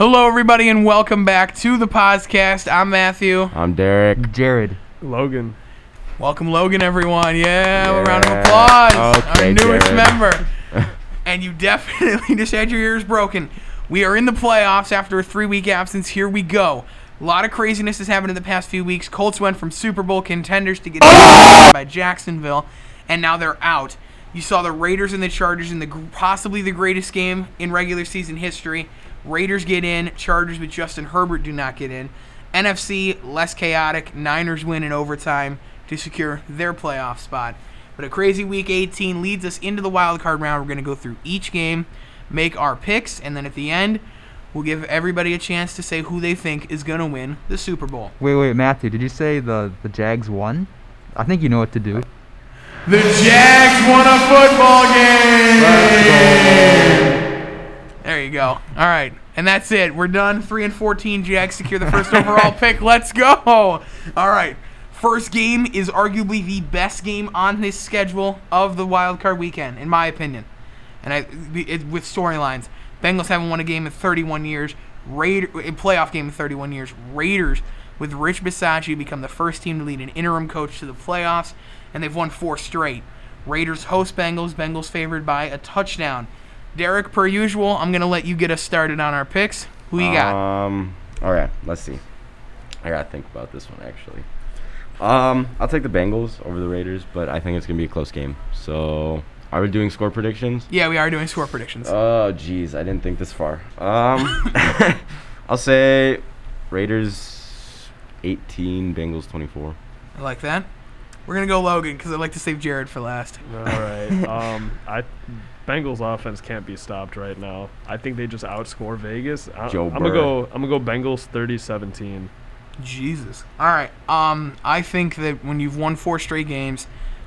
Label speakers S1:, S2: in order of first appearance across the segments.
S1: Hello, everybody, and welcome back to the podcast. I'm Matthew.
S2: I'm Derek.
S3: Jared.
S4: Logan.
S1: Welcome, Logan, everyone. Yeah, a round of applause.
S2: Okay,
S1: Our newest
S2: Jared.
S1: member. and you definitely just had your ears broken. We are in the playoffs after a three week absence. Here we go. A lot of craziness has happened in the past few weeks. Colts went from Super Bowl contenders to get by Jacksonville, and now they're out. You saw the Raiders and the Chargers in the possibly the greatest game in regular season history. Raiders get in, Chargers with Justin Herbert do not get in. NFC less chaotic. Niners win in overtime to secure their playoff spot. But a crazy week 18 leads us into the wild card round. We're going to go through each game, make our picks, and then at the end, we'll give everybody a chance to say who they think is going to win the Super Bowl.
S3: Wait, wait, Matthew, did you say the, the Jags won? I think you know what to do.
S1: The Jags won a football game. There you go. All right, and that's it. We're done. Three and fourteen. Jags secure the first overall pick. Let's go. All right. First game is arguably the best game on this schedule of the wild card weekend, in my opinion. And I, it, with storylines, Bengals haven't won a game in 31 years. Raider, a playoff game in 31 years. Raiders with Rich Bisaccia become the first team to lead an interim coach to the playoffs, and they've won four straight. Raiders host Bengals. Bengals favored by a touchdown. Derek, per usual, I'm gonna let you get us started on our picks. Who you got?
S2: Um. All right. Let's see. I gotta think about this one actually. Um. I'll take the Bengals over the Raiders, but I think it's gonna be a close game. So, are we doing score predictions?
S1: yeah, we are doing score predictions.
S2: Oh, jeez, I didn't think this far. Um. I'll say Raiders 18, Bengals 24.
S1: I like that. We're gonna go Logan because I like to save Jared for last.
S4: All right. um, I Bengals offense can't be stopped right now. I think they just outscore Vegas. I,
S2: Joe
S4: I'm gonna
S2: Burr.
S4: go. I'm gonna go Bengals 30-17.
S1: Jesus. All right. Um, I think that when you've won four straight games,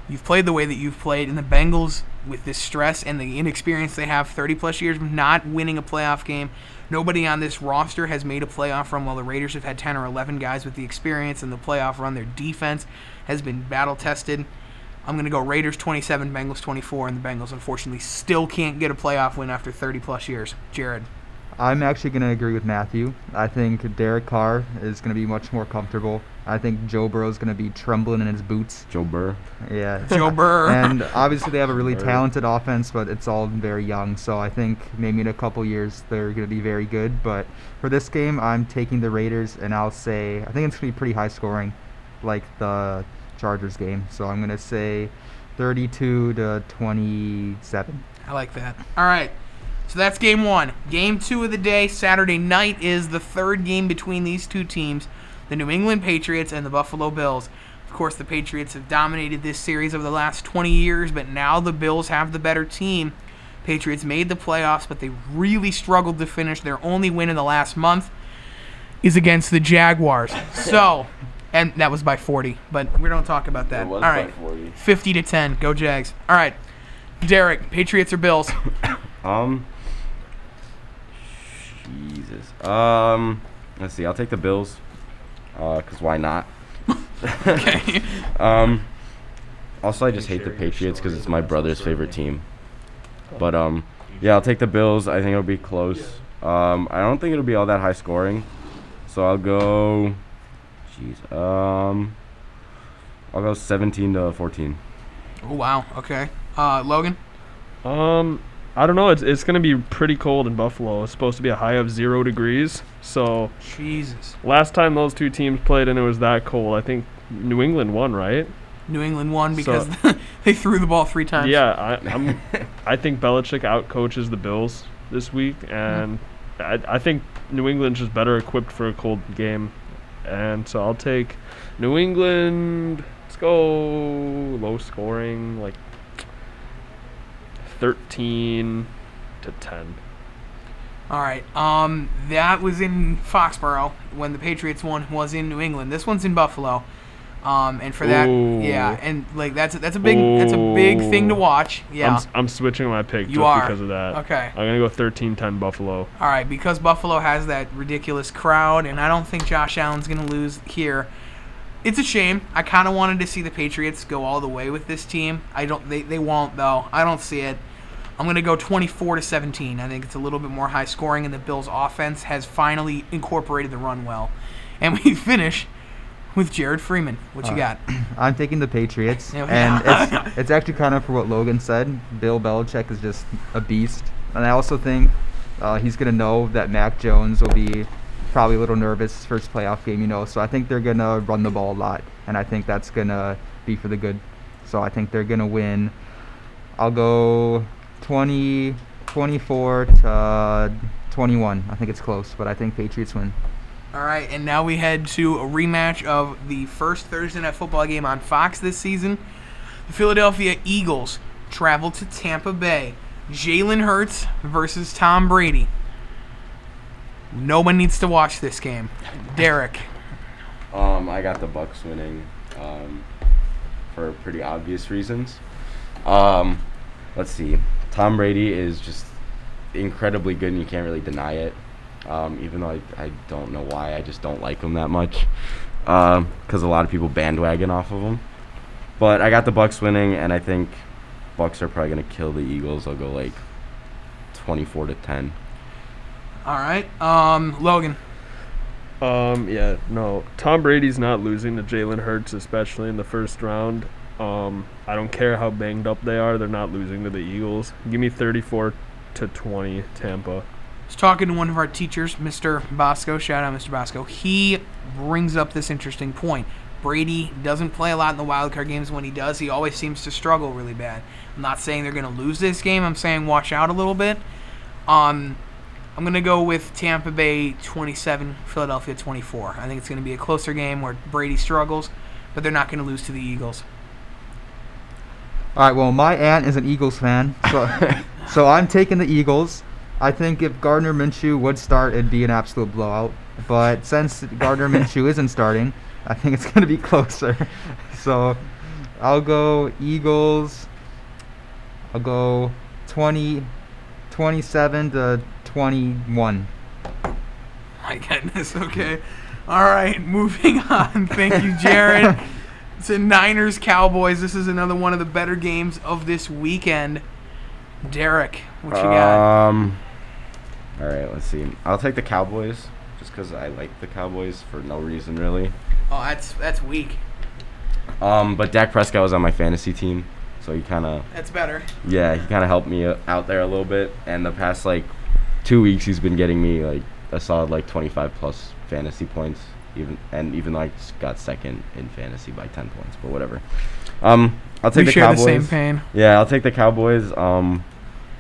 S1: you've played the way that you've played, and the Bengals, with this stress and the inexperience they have, 30 plus years of not winning a playoff game, nobody on this roster has made a playoff run. While the Raiders have had 10 or 11 guys with the experience and the playoff run, their defense has been battle tested. I'm going to go Raiders 27, Bengals 24, and the Bengals unfortunately still can't get a playoff win after 30 plus years. Jared.
S3: I'm actually going to agree with Matthew. I think Derek Carr is going to be much more comfortable. I think Joe Burrow is going to be trembling in his boots.
S2: Joe Burr.
S3: Yeah.
S1: Joe Burr.
S3: and obviously they have a really
S4: Burr.
S3: talented offense, but it's all very young. So I think maybe in a couple years they're going to be very good. But for this game, I'm taking the Raiders, and I'll say I think it's going to be pretty high scoring, like the Chargers game. So I'm going to say 32 to 27.
S1: I like that. All right. So that's game one. Game two of the day, Saturday night, is the third game between these two teams the New England Patriots and the Buffalo Bills. Of course, the Patriots have dominated this series over the last 20 years, but now the Bills have the better team. Patriots made the playoffs, but they really struggled to finish. Their only win in the last month is against the Jaguars. So, and that was by 40, but we don't talk about that. All right.
S2: 40.
S1: 50 to 10. Go Jags. All right. Derek, Patriots or Bills?
S2: Um. Jesus. Um. Let's see. I'll take the Bills. Uh, cause why not?
S1: Okay.
S2: Um. Also, I just hate the Patriots because it's my brother's favorite team. But um, yeah, I'll take the Bills. I think it'll be close. Um, I don't think it'll be all that high scoring. So I'll go. Jeez. Um. I'll go 17 to 14.
S1: oh, wow. Okay. Uh, Logan?
S4: Um, I don't know. It's it's gonna be pretty cold in Buffalo. It's supposed to be a high of zero degrees. So
S1: Jesus.
S4: last time those two teams played and it was that cold, I think New England won, right?
S1: New England won because they threw the ball three times.
S4: Yeah, I, I'm. I think Belichick outcoaches the Bills this week, and I, I think New England's just better equipped for a cold game, and so I'll take New England. Let's go low scoring, like thirteen to ten.
S1: All right. Um, that was in Foxborough when the Patriots one was in New England. This one's in Buffalo. Um, and for that,
S4: Ooh.
S1: yeah, and like that's that's a big that's a big thing to watch. Yeah.
S4: I'm, I'm switching my pick
S1: You
S4: just
S1: are?
S4: because of that.
S1: Okay.
S4: I'm gonna go 13-10 Buffalo.
S1: All right, because Buffalo has that ridiculous crowd, and I don't think Josh Allen's going to lose here. It's a shame. I kind of wanted to see the Patriots go all the way with this team. I don't. They, they won't though. I don't see it. I'm going to go 24 to 17. I think it's a little bit more high scoring, and the Bills' offense has finally incorporated the run well. And we finish with Jared Freeman. What you got?
S3: I'm taking the Patriots, and it's it's actually kind of for what Logan said. Bill Belichick is just a beast, and I also think uh, he's gonna know that Mac Jones will be probably a little nervous first playoff game, you know. So I think they're gonna run the ball a lot, and I think that's gonna be for the good. So I think they're gonna win. I'll go 20, 24 to uh, 21. I think it's close, but I think Patriots win.
S1: All right, and now we head to a rematch of the first Thursday night football game on Fox this season. The Philadelphia Eagles travel to Tampa Bay. Jalen Hurts versus Tom Brady. No one needs to watch this game. Derek.
S2: Um, I got the Bucks winning, um, for pretty obvious reasons. Um, let's see. Tom Brady is just incredibly good, and you can't really deny it. Um, even though I, I don't know why, I just don't like him that much. Because a lot of people bandwagon off of him. But I got the Bucks winning, and I think Bucks are probably gonna kill the Eagles. I'll go like 24 to 10.
S1: All right. Um, Logan.
S4: Um, yeah, no. Tom Brady's not losing to Jalen Hurts, especially in the first round. Um, I don't care how banged up they are; they're not losing to the Eagles. Give me 34 to 20, Tampa.
S1: I was talking to one of our teachers, Mr. Bosco. Shout out, Mr. Bosco. He brings up this interesting point. Brady doesn't play a lot in the wild card games. When he does, he always seems to struggle really bad. I'm not saying they're going to lose this game. I'm saying watch out a little bit. Um, I'm going to go with Tampa Bay 27, Philadelphia 24. I think it's going to be a closer game where Brady struggles, but they're not going to lose to the Eagles.
S3: All right. Well, my aunt is an Eagles fan, so so I'm taking the Eagles. I think if Gardner Minshew would start, it'd be an absolute blowout. But since Gardner Minshew isn't starting, I think it's going to be closer. so I'll go Eagles. I'll go 20, 27 to 21.
S1: My goodness. Okay. All right. Moving on. Thank you, Jared. It's a Niners Cowboys. This is another one of the better games of this weekend. Derek, what you got?
S2: Um. All right, let's see. I'll take the Cowboys just because I like the Cowboys for no reason really.
S1: Oh, that's that's weak.
S2: Um, but Dak Prescott was on my fantasy team, so he kind of
S1: That's better.
S2: yeah he kind of helped me uh, out there a little bit. And the past like two weeks, he's been getting me like a solid like 25 plus fantasy points. Even and even though I just got second in fantasy by 10 points, but whatever. Um, I'll take
S1: we
S2: the
S1: share
S2: Cowboys.
S1: the same pain.
S2: Yeah, I'll take the Cowboys. Um,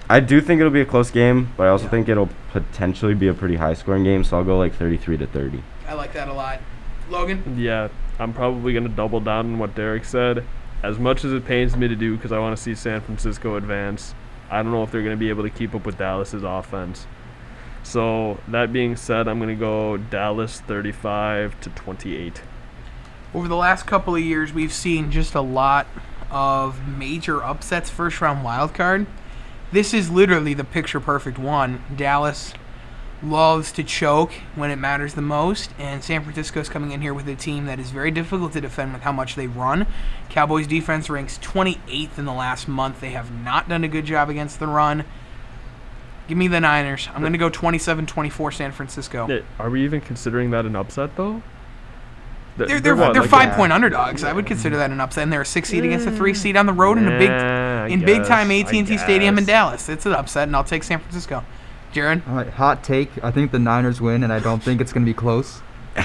S2: I do think it'll be a close game, but I also
S1: Yeah.
S2: think it'll potentially be a pretty high scoring game. So I'll go like 33 to 30.
S1: I like that a lot. Logan.
S4: Yeah, I'm probably going to double down on what Derek said. As much as it pains me to do because I want to see San Francisco advance, I don't know if they're going to be able to keep up with Dallas's offense. So, that being said, I'm going to go Dallas 35 to 28.
S1: Over the last couple of years, we've seen just a lot of major upsets first round wild card. This is literally the picture perfect one. Dallas loves to choke when it matters the most, and San Francisco is coming in here with a team that is very difficult to defend with how much they run. Cowboys defense ranks 28th in the last month. They have not done a good job against the run. Give me the Niners. I'm going to go 27-24 San Francisco.
S4: Are we even considering that an upset, though? Th-
S1: They're they're,
S4: what,
S1: they're
S4: like
S1: five
S3: a-
S1: point underdogs. I would consider that an upset. And they're a six seed against a three seed on the road in a big
S4: Yeah, I
S1: in big time AT and T Stadium in. Dallas. It's an upset, and I'll take San Francisco. Jared,
S3: All right, hot take. I think the Niners win, and I don't think it's going to be close.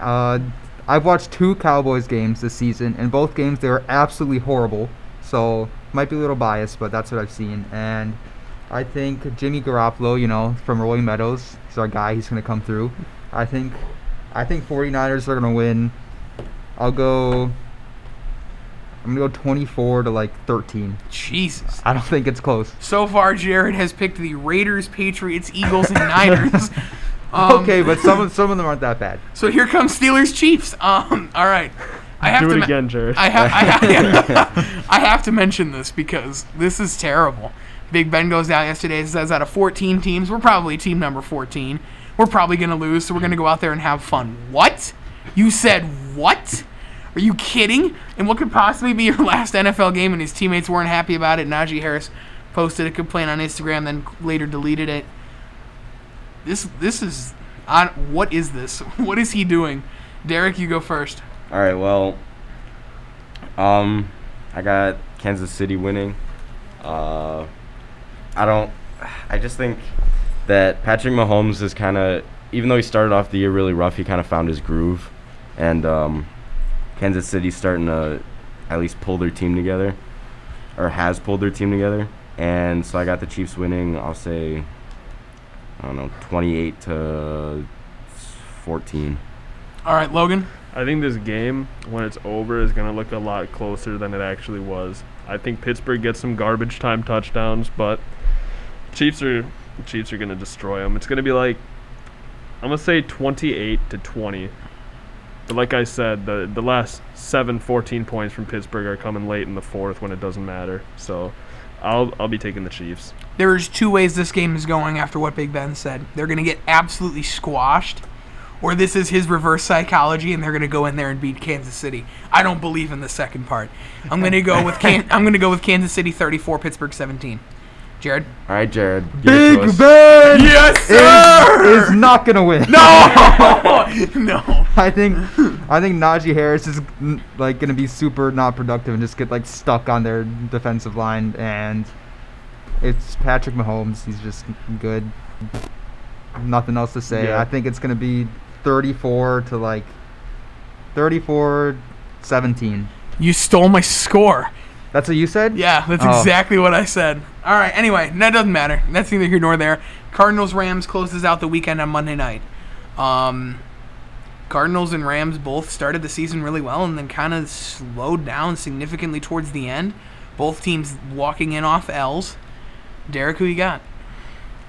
S3: Uh, I've watched two Cowboys games this season. and both games, they were absolutely horrible. So, might be a little biased, but that's what I've seen. And I think Jimmy Garoppolo, you know, from Rolling Meadows, is our guy. He's going to come through. I think, I think 49ers are going to win. I'll go. I'm gonna go 24 to like 13.
S1: Jesus.
S3: I don't think it's close.
S1: So far, Jared has picked the Raiders, Patriots, Eagles, and Niners. Um,
S3: okay, but some of some of them aren't that bad.
S1: So here comes Steelers, Chiefs. Um, all right. I have
S4: Do
S1: to
S4: it
S1: me-
S4: again, Jared.
S1: I have, I, have, I have to mention this because this is terrible. Big Ben goes down yesterday and says out of 14 teams, we're probably team number 14. We're probably going to lose, so we're going to go out there and have fun. What? You said what? Are you kidding? And what could possibly be your last NFL game and his teammates weren't happy about it? Najee Harris posted a complaint on Instagram, then later deleted it. This this is on what is this? What is he doing? Derek, you go first.
S2: All right. Well, um, I got Kansas City winning. Uh, I don't. I just think that Patrick Mahomes is kind of, even though he started off the year really rough, he kind of found his groove, and um, Kansas City's starting to at least pull their team together, or has pulled their team together, and so I got the Chiefs winning. I'll say, I don't know, 28 to 14.
S1: All right, Logan.
S4: I think this game, when it's over, is going to look a lot closer than it actually was. I think Pittsburgh gets some garbage time touchdowns, but Chiefs are Chiefs are going to destroy them. It's going to be like I'm going to say 28 to 20. But like I said, the the last 7 14 points from Pittsburgh are coming late in the fourth when it doesn't matter. So I'll I'll be taking the Chiefs.
S1: There's two ways this game is going after what Big Ben said. They're going to get absolutely squashed, or this is his reverse psychology, and they're going to go in there and beat Kansas City. I don't believe in the second part. I'm going to go with Can- I'm going to go with Kansas City 34, Pittsburgh 17. Jared.
S2: All right, Jared. give it to
S3: Big
S2: us.
S3: Ben
S1: Yes,
S3: is, is not gonna win.
S1: No, no.
S3: I think I think Najee Harris is like gonna be super not productive and just get like stuck on their defensive line and it's Patrick Mahomes. He's just good. Nothing else to say.
S4: Yeah.
S3: I think it's gonna be 34 to like 34 17.
S1: You stole my score.
S3: That's what you said?
S1: Yeah, that's
S3: Oh.
S1: exactly what I said. All right. Anyway, that doesn't matter. That's neither here nor there. Cardinals Rams closes out the weekend on Monday night. Um, Cardinals and Rams both started the season really well and then kind of slowed down significantly towards the end. Both teams walking in off L's. Derek, who you got?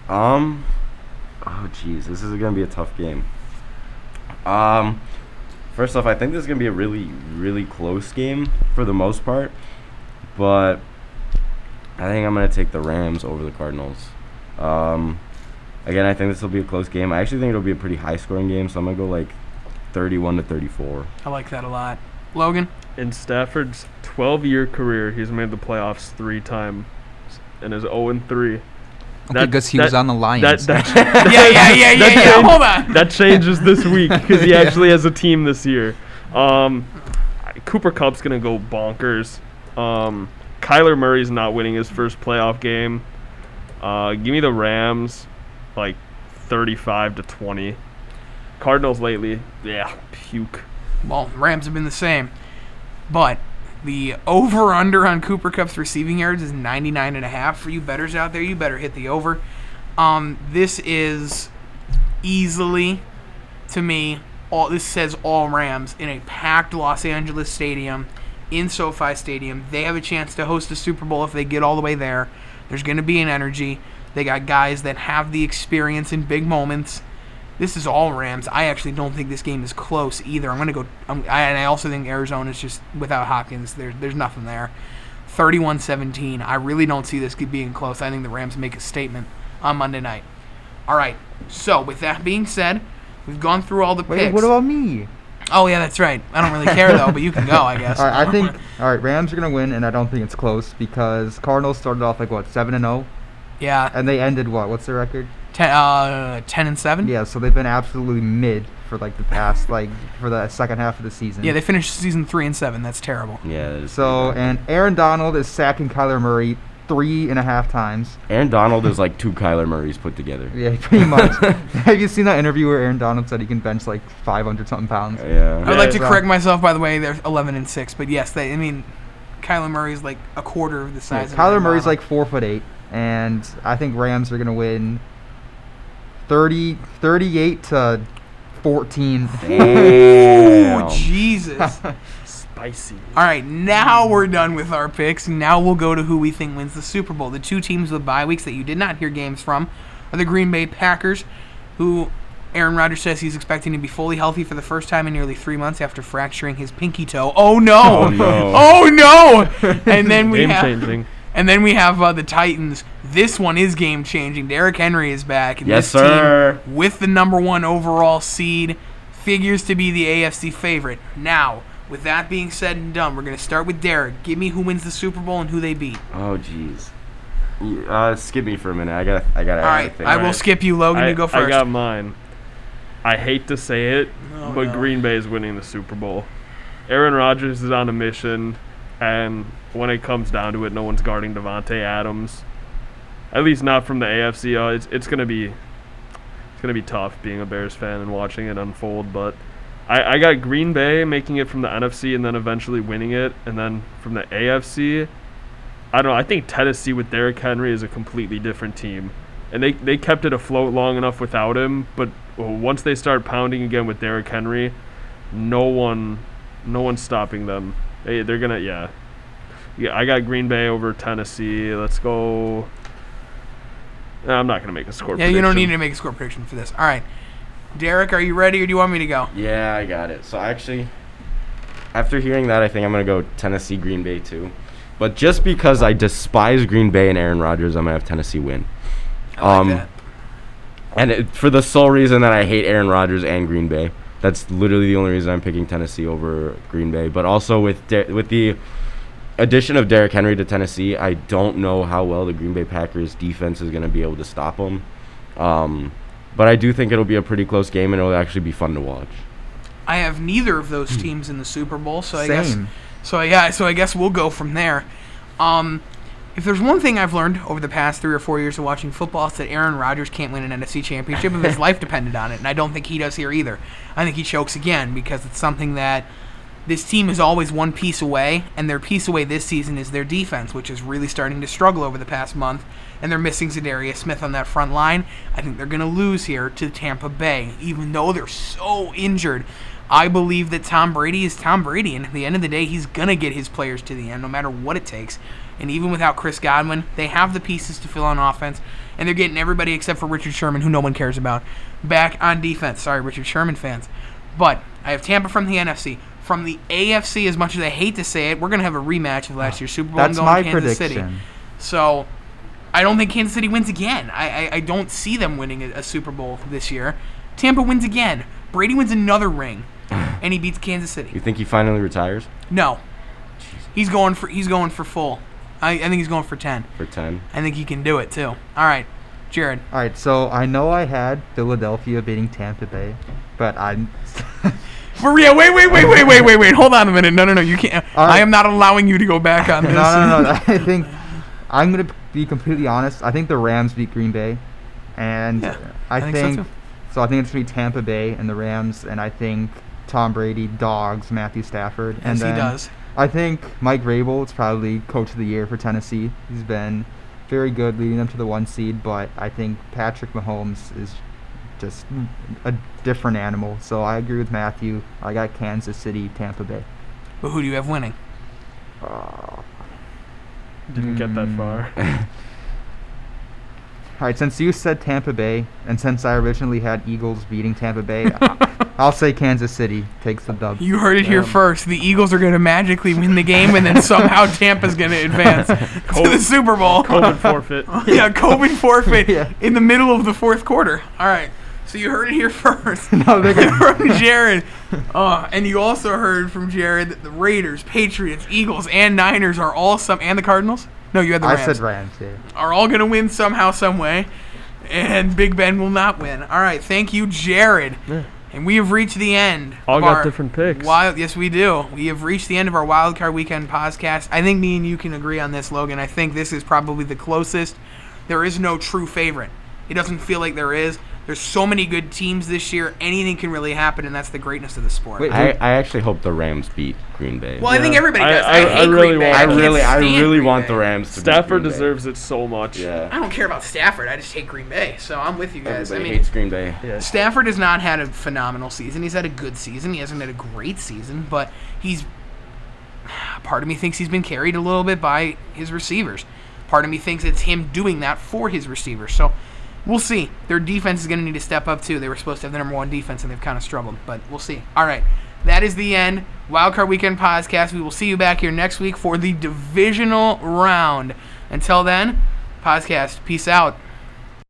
S2: Um. Oh, jeez, this is gonna be a tough game. Um. First off, I think this is gonna be a really, really close game for the most part, but I think I'm gonna take the Rams over the Cardinals. Um. Again, I think this will be a close game. I actually think it'll be a pretty high-scoring game, so I'm gonna go like 31 to 34.
S1: I like that a lot. Logan?
S4: In Stafford's 12-year career, he's made the playoffs three times and is 0 3.
S5: Okay, because he
S4: that-
S5: was on the
S4: That,
S5: Lions.
S4: that,
S1: Yeah, yeah, yeah, yeah,
S4: that
S1: yeah.
S4: changed-
S1: Hold on.
S4: That changes this week because he
S3: Yeah.
S4: actually has a team this year. Um, Cooper Kupp's gonna go bonkers. Um, Kyler Murray's not winning his first playoff game. Uh, give me the Rams, like 35 to 20. Cardinals lately, yeah, puke.
S1: Well, Rams have been the same. But the over under on Cooper Kupp's receiving yards is 99 and a half for you betters out there. You better hit the over. Um, this is easily to me all this says all Rams in a packed Los Angeles stadium in SoFi Stadium. They have a chance to host a Super Bowl if they get all the way there. There's going to be an energy. They got guys that have the experience in big moments. This is all Rams. I actually don't think this game is close either. I'm gonna go. I'm, I, and I also think Arizona is just without Hopkins. There's there's nothing there. 31-17. I really don't see this being close. I think the Rams make a statement on Monday night. All right. So with that being said, we've gone through all the
S3: Wait,
S1: picks.
S3: what about me?
S1: Oh yeah, that's right. I don't really care though, but you can go. I guess.
S3: All right, I think all right, Rams are gonna win, and I don't think it's close because Cardinals started off like what seven and zero,
S1: Yeah.
S3: and they ended what? What's their record?
S1: Ten, uh, 10 and seven.
S3: Yeah, so they've been absolutely mid for like the past like for the second half of the season.
S1: Yeah, they finished season three and seven. That's terrible.
S2: Yeah. that is
S3: So and Aaron Donald is sacking Kyler Murray three and a half times.
S2: Aaron Donald is like two Kyler Murrays put together.
S3: Yeah, pretty much. Have you seen that interview where Aaron Donald said he can bench like 500 something pounds?
S2: Yeah.
S1: I would like to
S3: so-
S1: correct myself, by the way. They're 11 and six, but yes, they. I mean, Kyler Murray's like a quarter of the
S3: Yeah,
S1: size. of
S3: Kyler
S1: Aaron
S3: Murray's
S1: Donald.
S3: like four foot eight, and I think Rams are gonna win 30, 38 to 14.
S1: Oh
S2: Damn.
S1: Jesus!
S4: Spicy.
S1: All right, now we're done with our picks. Now we'll go to who we think wins the Super Bowl. The two teams with bye weeks that you did not hear games from are the Green Bay Packers, who Aaron Rodgers says he's expecting to be fully healthy for the first time in nearly three months after fracturing his pinky toe. Oh no!
S2: Oh, no.
S1: Oh no! And then we
S4: Game
S1: have
S4: changing.
S1: And then we have uh, the Titans. This one is game changing. Derrick Henry is back. And
S2: Yes,
S1: this team,
S2: sir.
S1: with the number one overall seed, figures to be the AFC favorite. Now, with that being said and done, we're going to start with Derek. Give me who wins the Super Bowl and who they beat.
S2: Oh jeez. Uh, skip me for a minute. I got. I got.
S1: All right, I will
S4: Alright.
S1: skip you, Logan.
S4: I,
S1: you go first.
S4: I got mine. I hate to say it,
S1: Oh,
S4: but
S1: no.
S4: Green Bay is winning the Super Bowl. Aaron Rodgers is on a mission, and when it comes down to it, no one's guarding Davante Adams. At least not from the AFC. Uh, it's it's gonna be it's gonna be tough being a Bears fan and watching it unfold. But I, I got Green Bay making it from the NFC and then eventually winning it, and then from the AFC. I don't know. I think Tennessee with Derrick Henry is a completely different team and they, they kept it afloat long enough without him. But once they start pounding again with Derrick Henry, no one, no one's stopping them. They they're gonna yeah, yeah. I got Green Bay over Tennessee. Let's go. I'm not gonna make a score. Prediction.
S1: Yeah, you don't need to make a score prediction for this. All right, Derek, are you ready, or do you want me to go?
S2: Yeah, I got it. So actually, after hearing that, I think I'm gonna go Tennessee Green Bay too. But just because I despise Green Bay and Aaron Rodgers, I'm gonna have Tennessee win.
S1: I like
S2: Um,
S1: that.
S2: And it, for the sole reason that I hate Aaron Rodgers and Green Bay. That's literally the only reason I'm picking Tennessee over Green Bay. But also with De- with the addition of Derrick Henry to Tennessee, I don't know how well the Green Bay Packers defense is going to be able to stop him. Um, but I do think it'll be a pretty close game and it'll actually be fun to watch.
S1: I have neither of those teams in the Super Bowl, so I guess
S3: Same.
S1: so. Yeah, so I guess we'll go from there. Um, if there's one thing I've learned over the past three or four years of watching football, it's that Aaron Rodgers can't win an NFC championship if his life depended on it, and I don't think he does here either. I think he chokes again because it's something that this team is always one piece away, and their piece away this season is their defense, which is really starting to struggle over the past month, and they're missing Za'Darius Smith on that front line. I think they're going to lose here to Tampa Bay, even though they're so injured. I believe that Tom Brady is Tom Brady, and at the end of the day, he's going to get his players to the end, no matter what it takes. And even without Chris Godwin, they have the pieces to fill on offense, and they're getting everybody except for Richard Sherman, who no one cares about, back on defense. Sorry, Richard Sherman fans. But I have Tampa from the NFC. From the AFC, as much as I hate to say it, we're going to have a rematch of last year's Super Bowl
S3: That's
S1: and going
S3: my
S1: Kansas
S3: prediction.
S1: City. So I don't think Kansas City wins again. I, I, I don't see them winning a, a Super Bowl this year. Tampa wins again. Brady wins another ring, and he beats Kansas City.
S2: You think he finally retires
S1: No, he's going for he's going for full. I, I think he's going for ten.
S2: for 10?
S1: I think he can do it too. All right, Jared.
S3: All right, so I know I had Philadelphia beating Tampa Bay, but I.
S1: Maria, wait, wait, wait, wait, wait, wait, wait. Hold on a minute. No, no, no. You can't.
S3: Right.
S1: I am not allowing you to go back on this.
S3: no, no, no. I think I'm gonna be completely honest. I think the Rams beat Green Bay, and
S1: Yeah,
S3: I,
S1: I think so,
S3: think,
S1: too.
S3: so. I think it's gonna be Tampa Bay and the Rams, and I think Tom Brady dogs Matthew Stafford. and
S1: Yes, he does.
S3: I think Mike Vrabel is probably coach of the year for Tennessee. He's been very good leading them to the one seed, but I think Patrick Mahomes is just a different animal. So I agree with Matthew. I got Kansas City, Tampa Bay.
S1: But who do you have winning?
S4: Didn't get that
S3: Mm.
S4: far.
S3: All right, since you said Tampa Bay, and since I originally had Eagles beating Tampa Bay, I- I'll say Kansas City takes the dub.
S1: You heard it here
S4: Damn.
S1: first. The Eagles are going to magically win the game, and then somehow Tampa's going to advance to the Super Bowl.
S4: COVID forfeit.
S1: yeah, COVID forfeit
S3: Yeah.
S1: in the middle of the fourth quarter. All right. So you heard it here first.
S3: No, they're gonna-
S1: from Jared. Uh, and you also heard from Jared that the Raiders, Patriots, Eagles, and Niners are all some and the Cardinals. No, you had the
S3: I said Rams. Yeah.
S1: are all going to win somehow, some way, and Big Ben will not win. All right, thank you, Jared.
S4: Yeah.
S1: And we have reached the end.
S4: All
S1: of
S4: got
S1: our
S4: different picks.
S1: Wild, yes, we do. We have reached the end of our Wild Card Weekend podcast. I think me and you can agree on this, Logan. I think this is probably the closest. There is no true favorite. It doesn't feel like there is. There's so many good teams this year. Anything can really happen, and that's the greatness of the sport.
S3: Wait,
S2: I, I actually hope the Rams beat Green Bay.
S1: well, I think everybody does. I,
S4: I- I
S1: hate
S4: really
S1: Green Bay.
S4: want-
S2: I
S1: can't
S2: really, I really want
S1: Bay.
S2: the Rams to beat
S4: Stafford
S2: Green Bay.
S4: deserves it so much.
S2: Yeah.
S1: I don't care about Stafford. I just hate Green Bay. So I'm with you guys.
S2: Everybody
S1: I mean,
S2: hates Green Bay.
S4: Yeah.
S1: Stafford has not had a phenomenal season. He's had a good season. He hasn't had a great season, but he's. Part of me thinks he's been carried a little bit by his receivers. Part of me thinks it's him doing that for his receivers. So we'll see. Their defense is going to need to step up too. They were supposed to have the number one defense, and they've kind of struggled, but we'll see. All right. That is the end. Wildcard Weekend podcast. We will see you back here next week for the divisional round. Until then, podcast. Peace out.